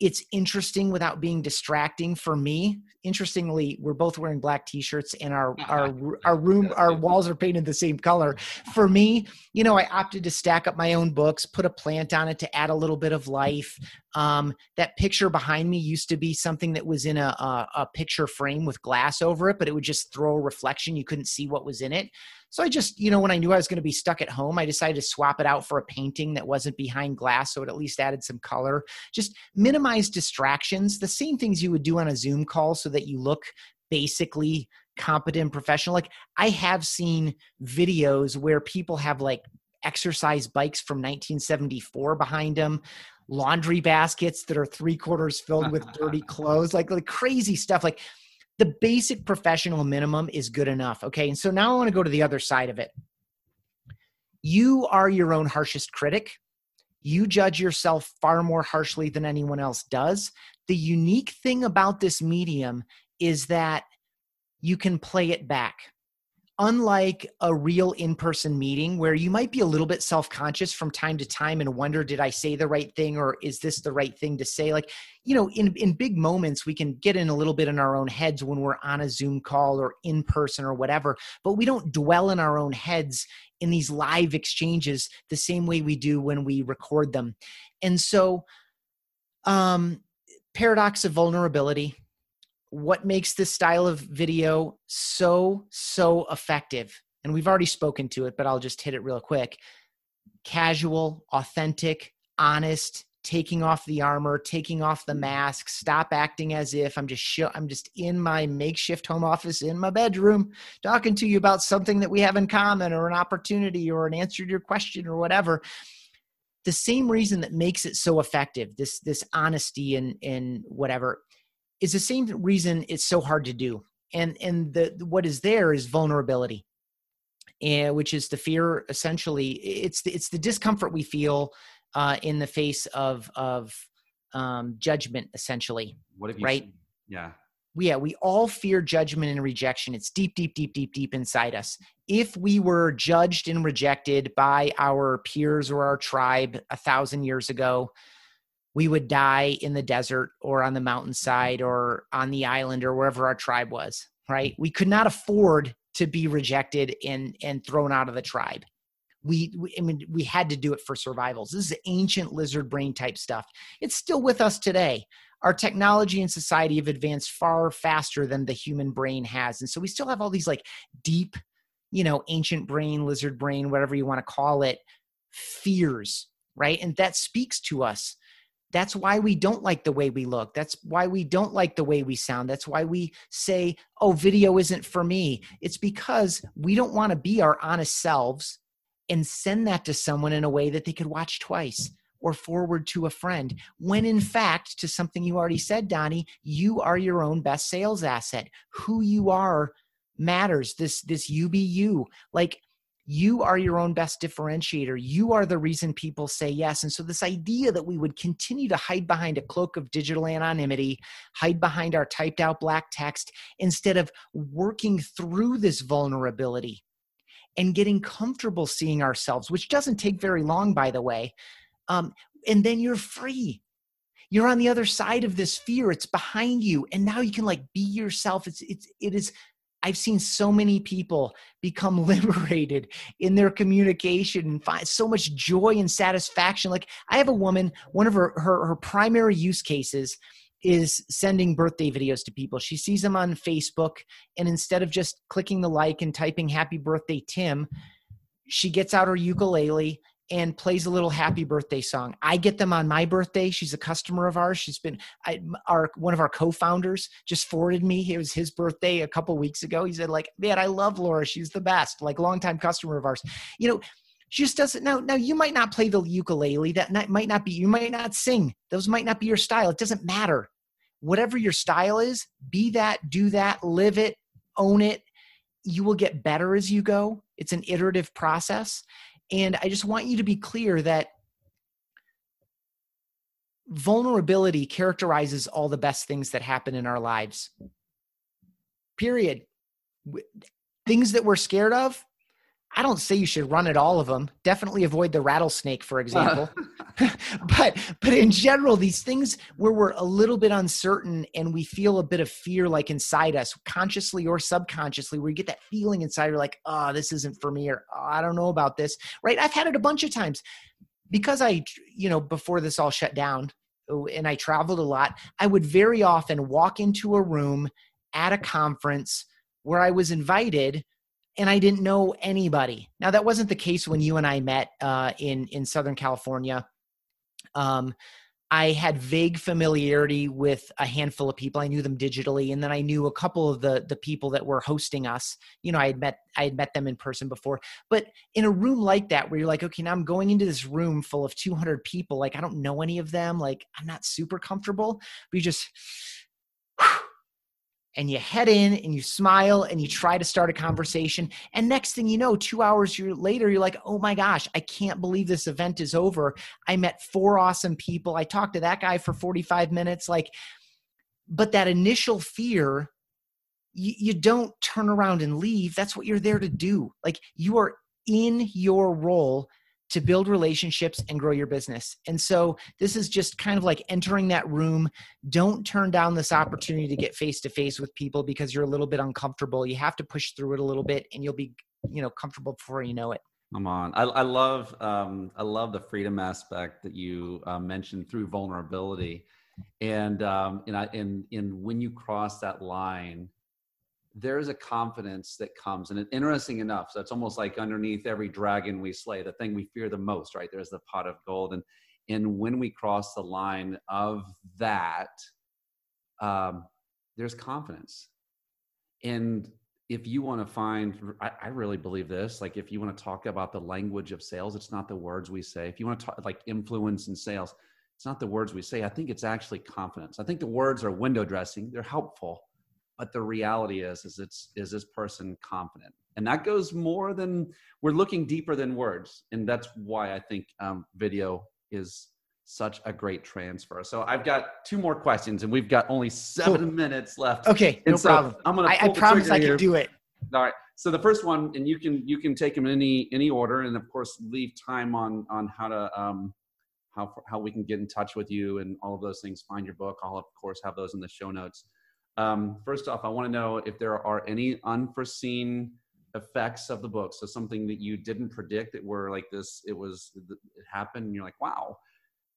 it's interesting without being distracting for me. Interestingly, we're both wearing black t-shirts and our our our room our walls are painted the same color. For me, you know, I opted to stack up my own books, put a plant on it to add a little bit of life. Um, that picture behind me used to be something that was in a, a, a picture frame with glass over it, but it would just throw a reflection. You couldn't see what was in it. So I just, you know, when I knew I was going to be stuck at home, I decided to swap it out for a painting that wasn't behind glass. So it at least added some color. Just minimize distractions, the same things you would do on a Zoom call so that you look basically competent professional. Like I have seen videos where people have like exercise bikes from 1974 behind them laundry baskets that are three quarters filled with dirty clothes like like crazy stuff like the basic professional minimum is good enough. Okay. And so now I want to go to the other side of it. You are your own harshest critic. You judge yourself far more harshly than anyone else does. The unique thing about this medium is that you can play it back unlike a real in-person meeting where you might be a little bit self-conscious from time to time and wonder did i say the right thing or is this the right thing to say? Like you know in in big moments we can get in a little bit in our own heads when we're on a zoom call or in person or whatever but we don't dwell in our own heads in these live exchanges the same way we do when we record them. And so um paradox of vulnerability what makes this style of video so so effective. And we've already spoken to it but i'll just hit it real quick. Casual authentic honest taking off the armor taking off the mask stop acting as if i'm just i'm just in my makeshift home office in my bedroom talking to you about something that we have in common or an opportunity or an answer to your question or whatever. The same reason that makes it so effective this this honesty and and whatever is the same reason it's so hard to do. And and the what is there is vulnerability, and, which is the fear. Essentially, it's the, it's the discomfort we feel uh, in the face of of um, judgment. Essentially, what have you right? Seen? Yeah, yeah, we all fear judgment and rejection. It's deep, deep, deep, deep, deep inside us. If we were judged and rejected by our peers or our tribe a thousand years ago, we would die in the desert or on the mountainside mm-hmm. or on the island or wherever our tribe was right? Mm-hmm. We could not afford to be rejected and and thrown out of the tribe. We, we, i mean we had to do it for survivals. This is ancient lizard brain type stuff. It's still with us today. Our technology and society have advanced far faster than the human brain has. And so we still have all these like deep you know ancient brain lizard brain whatever you want to call it fears right? And that speaks to us that's why we don't like the way we look. That's why we don't like the way we sound. That's why we say, oh, video isn't for me. It's because we don't want to be our honest selves and send that to someone in a way that they could watch twice or forward to a friend. When in fact, to something you already said, Donnie, you are your own best sales asset. Who you are matters. This this you be you. Like you are your own best differentiator. You are the reason people say yes. And so, this idea that we would continue to hide behind a cloak of digital anonymity, hide behind our typed out black text, instead of working through this vulnerability and getting comfortable seeing ourselves, which doesn't take very long, by the way. Um, and then you're free. You're on the other side of this fear. It's behind you, and now you can like be yourself. It's it's it is I've seen so many people become liberated in their communication and find so much joy and satisfaction. Like I have a woman, one of her, her, her primary use cases is sending birthday videos to people. She sees them on Facebook, and instead of just clicking the like and typing happy birthday, Tim, she gets out her ukulele and plays a little happy birthday song. I get them on my birthday. She's a customer of ours. She's been I, our one of our co-founders just forwarded me. It was his birthday a couple weeks ago. He said like, "Man, I love Laura. She's the best." Like longtime customer of ours. You know, she just doesn't now now you might not play the ukulele. That not, might not be you might not sing. Those might not be your style. It doesn't matter. Whatever your style is, be that, do that, live it, own it. You will get better as you go. It's an iterative process and I just want you to be clear that vulnerability characterizes all the best things that happen in our lives. Period. Things that we're scared of, I don't say you should run at all of them. Definitely avoid the rattlesnake, for uh. example. but but in general, these things where we're a little bit uncertain and we feel a bit of fear like inside us, consciously or subconsciously, where you get that feeling inside, you're like, oh, this isn't for me, or oh, I don't know about this. Right? I've had it a bunch of times. Because I, you know, before this all shut down oh, and I traveled a lot, I would very often walk into a room at a conference where I was invited and I didn't know anybody. Now that wasn't the case when you and I met uh, in in Southern California. Um, I had vague familiarity with a handful of people. I knew them digitally, and then I knew a couple of the the people that were hosting us. You know, I had met I had met them in person before. But in a room like that, where you're like, okay, now I'm going into this room full of 200 people. Like I don't know any of them. Like I'm not super comfortable. But you just and you head in and you smile and you try to start a conversation. And next thing you know 2 hours later you're like oh my gosh I can't believe this event is over. I met four awesome people. I talked to that guy for 45 minutes. Like but that initial fear you, you don't turn around and leave. That's what you're there to do. Like you are in your role to build relationships and grow your business. And so this is just kind of like entering that room. Don't turn down this opportunity to get face to face with people because you're a little bit uncomfortable. You have to push through it a little bit and you'll be, you know, comfortable before you know it. Come on. I, I love, um, I love the freedom aspect that you uh, mentioned through vulnerability. And, um, and I, and, and when you cross that line, there's a confidence that comes and interesting enough so it's almost like underneath every dragon we slay the thing we fear the most right? There's the pot of gold and and when we cross the line of that um, there's confidence. And if you want to find I, I, really believe this like if you want to talk about the language of sales it's not the words we say. If you want to talk like influence in sales it's not the words we say. I think it's actually confidence. I think the words are window dressing. They're helpful but the reality is is it's is this person confident? And that goes more than we're looking deeper than words. And that's why i think um, video is such a great transfer. So i've got two more questions and we've got only seven cool. minutes left. Okay and no so problem. I'm gonna i, I promise i can do it. All right. So the first one and you can you can take them in any any order and of course leave time on on how to um how how we can get in touch with you and all of those things. Find your book. I'll of course have those in the show notes um, first off, I want to know if there are any unforeseen effects of the book. So something that you didn't predict that were like this, it was, it happened and you're like, wow.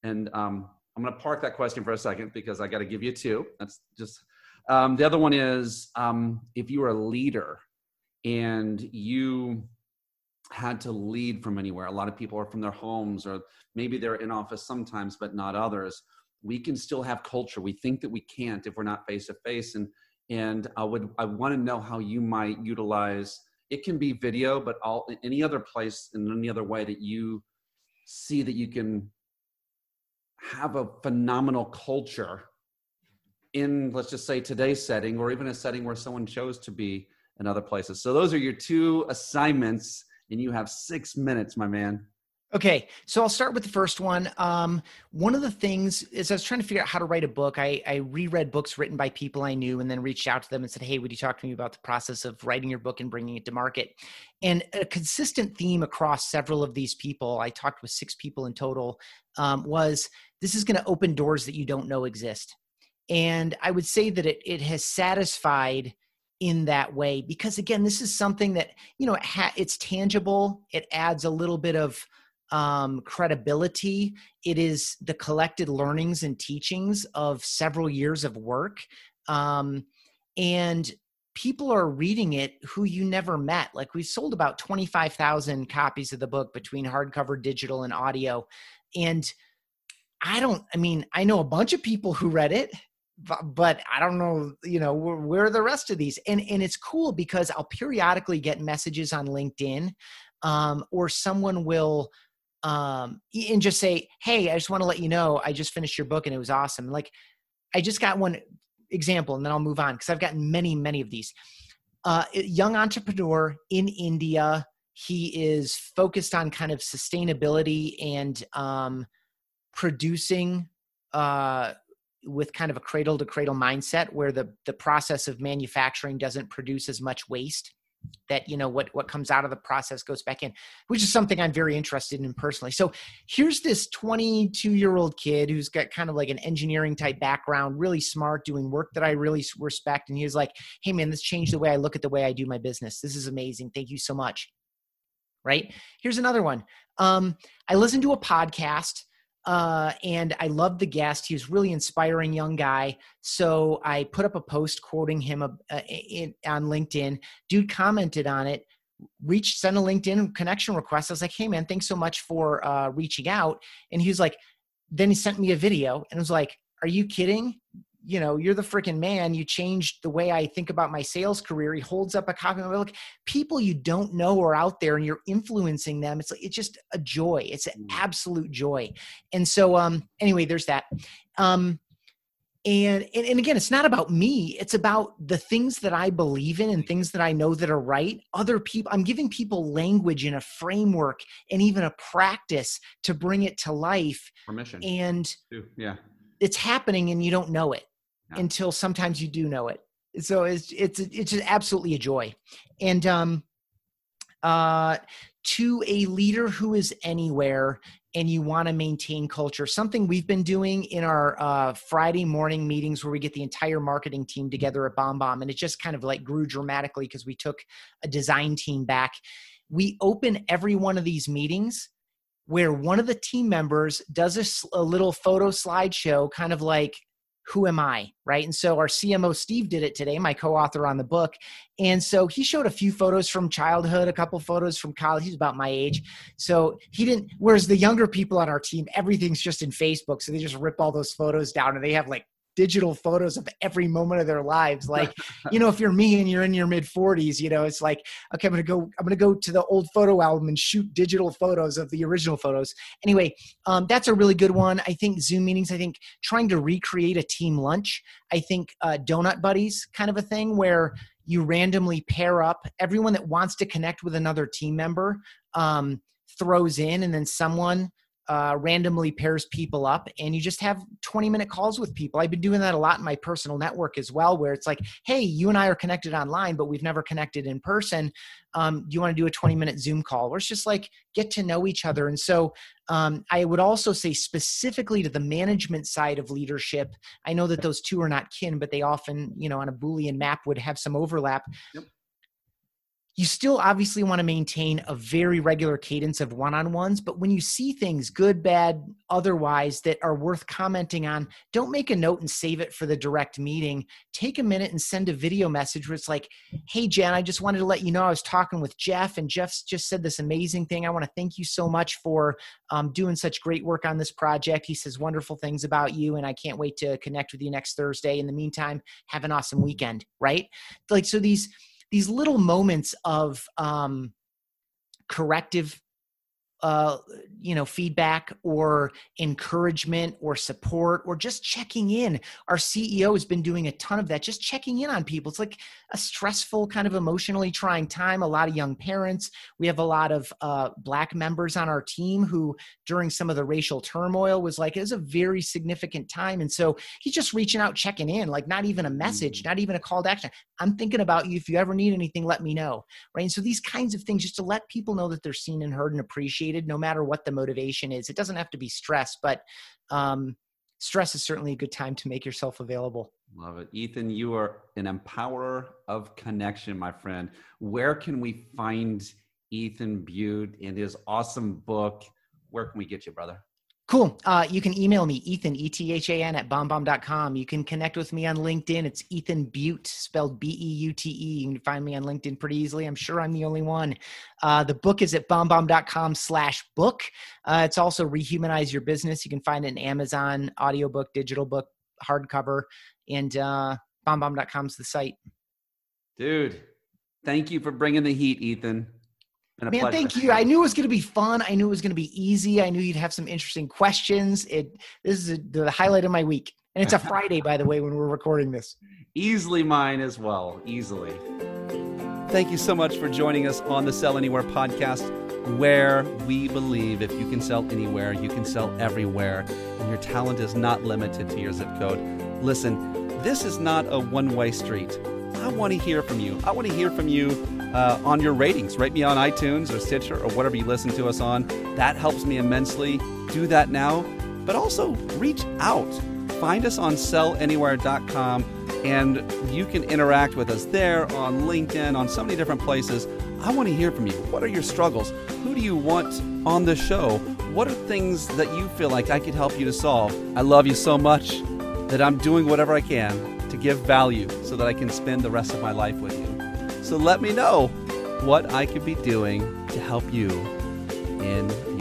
And um, I'm going to park that question for a second because I got to give you two. That's just, um, the other one is um, if you were a leader and you had to lead from anywhere, a lot of people are from their homes or maybe they're in office sometimes, but not others we can still have culture. We think that we can't if we're not face to face. And and I would I want to know how you might utilize. It can be video, but all any other place in any other way that you see that you can have a phenomenal culture in let's just say today's setting or even a setting where someone chose to be in other places. So those are your two assignments, and you have six minutes, my man. Okay, so I'll start with the first one. Um, one of the things is I was trying to figure out how to write a book. I, I reread books written by people I knew and then reached out to them and said, Hey, would you talk to me about the process of writing your book and bringing it to market? And a consistent theme across several of these people, I talked with six people in total, um, was this is going to open doors that you don't know exist. And I would say that it, it has satisfied in that way because again this is something that you know it ha- it's tangible it adds a little bit of um, credibility. It is the collected learnings and teachings of several years of work. Um, and people are reading it who you never met. Like we've sold about 25,000 copies of the book between hardcover, digital, and audio. And I don't, I mean, I know a bunch of people who read it, but, I don't know, you know, where, where, the rest of these? And, and it's cool because I'll periodically get messages on LinkedIn um, or someone will um, and just say, "Hey, I just want to let you know I just finished your book and it was awesome." Like, I just got one example, and then I'll move on because I've gotten many, many of these. Uh, young entrepreneur in India. He is focused on kind of sustainability and um, producing uh, with kind of a cradle to cradle mindset, where the the process of manufacturing doesn't produce as much waste that you know what what comes out of the process goes back in which is something i'm very interested in personally. So here's this 22 year old kid who's got kind of like an engineering type background really smart doing work that i really respect. And he's like hey man this changed the way i look at the way i do my business. This is amazing. Thank you so much. Right? Here's another one. Um, i listened to a podcast uh, and I loved the guest. He was really inspiring young guy. So I put up a post quoting him uh, in, on LinkedIn. Dude commented on it, reached, sent a LinkedIn connection request. I was like, hey man, thanks so much for uh, reaching out. And he was like, then he sent me a video and was like, are you kidding? You know, you're the freaking man. You changed the way I think about my sales career. He holds up a copy. of my book. people you don't know are out there, and you're influencing them. It's like it's just a joy. It's an mm. absolute joy. And so, um, anyway, there's that. Um, and, and and again, it's not about me. It's about the things that I believe in and things that I know that are right. Other people, I'm giving people language and a framework and even a practice to bring it to life. Permission. And yeah it's happening and you don't know it yeah. until sometimes you do know it. So it's it's it's absolutely a joy. And um uh to a leader who is anywhere and you want to maintain culture something we've been doing in our uh, friday morning meetings where we get the entire marketing team together at BombBomb and it just kind of like grew dramatically because we took a design team back we open every one of these meetings where one of the team members does a, a little photo slideshow kind of like who am I? Right. And so our CMO Steve did it today, my co author on the book. And so he showed a few photos from childhood, a couple photos from college. He's about my age. So he didn't, whereas the younger people on our team, everything's just in Facebook. So they just rip all those photos down and they have like digital photos of every moment of their lives. Like, you know, if you're me and you're in your mid 40s, you know, it's like, okay, I'm gonna go, I'm gonna go to the old photo album and shoot digital photos of the original photos. Anyway, um, that's a really good one. I think Zoom meetings. I think trying to recreate a team lunch. I think uh, donut buddies kind of a thing where you randomly pair up everyone that wants to connect with another team member um, throws in, and then someone uh, randomly pairs people up and you just have 20 minute calls with people. I've been doing that a lot in my personal network as well, where it's like, hey, you and I are connected online, but we've never connected in person. Um, do you want to do a 20 minute Zoom call? Where it's just like get to know each other. And so um, I would also say specifically to the management side of leadership, I know that those two are not kin, but they often, you know, on a Boolean map would have some overlap. Yep you still obviously want to maintain a very regular cadence of one-on-ones but when you see things good bad otherwise that are worth commenting on don't make a note and save it for the direct meeting. Take a minute and send a video message where it's like hey jen i just wanted to let you know i was talking with jeff and jeff just said this amazing thing. I want to thank you so much for um, doing such great work on this project. He says wonderful things about you and i can't wait to connect with you next thursday. In the meantime have an awesome weekend right? Like so these these little moments of um, corrective uh, you know feedback or encouragement or support or just checking in. Our ceo has been doing a ton of that just checking in on people. It's like a stressful kind of emotionally trying time. A lot of young parents. We have a lot of uh, black members on our team who during some of the racial turmoil was like it was a very significant time. And so he's just reaching out checking in like not even a message mm-hmm. not even a call to action. I'm thinking about you. If you ever need anything let me know. Right? And so these kinds of things just to let people know that they're seen and heard and appreciated no matter what the motivation is. It doesn't have to be stress, but um, stress is certainly a good time to make yourself available. Love it. Ethan, you are an empowerer of connection, my friend. Where can we find Ethan Beute in his awesome book? Where can we get you, brother? Cool. Uh, you can email me, Ethan, E T H A N, at bombbomb.com. You can connect with me on LinkedIn. It's Ethan Beute, spelled B E U T E. You can find me on LinkedIn pretty easily. I'm sure I'm the only one. Uh, the book is at bombbomb.com slash book. Uh, it's also Rehumanize Your Business. You can find it in Amazon, audiobook, digital book, hardcover, and uh, bombbomb.com is the site. Dude, thank you for bringing the heat, Ethan. Man, pleasure. thank you. I knew it was going to be fun. I knew it was going to be easy. I knew you'd have some interesting questions. It this is a, the highlight of my week, and it's a Friday, by the way, when we're recording this. Easily mine as well. Easily. Thank you so much for joining us on the Sell Anywhere podcast, where we believe if you can sell anywhere, you can sell everywhere, and your talent is not limited to your zip code. Listen, this is not a one-way street. I want to hear from you. I want to hear from you uh, on your ratings. Rate me on iTunes or Stitcher or whatever you listen to us on. That helps me immensely. Do that now. But also reach out. Find us on sellanywhere.com and you can interact with us there on LinkedIn, on so many different places. I want to hear from you. What are your struggles? Who do you want on the show? What are things that you feel like I could help you to solve? I love you so much that I'm doing whatever I can give value so that I can spend the rest of my life with you. So let me know what I could be doing to help you in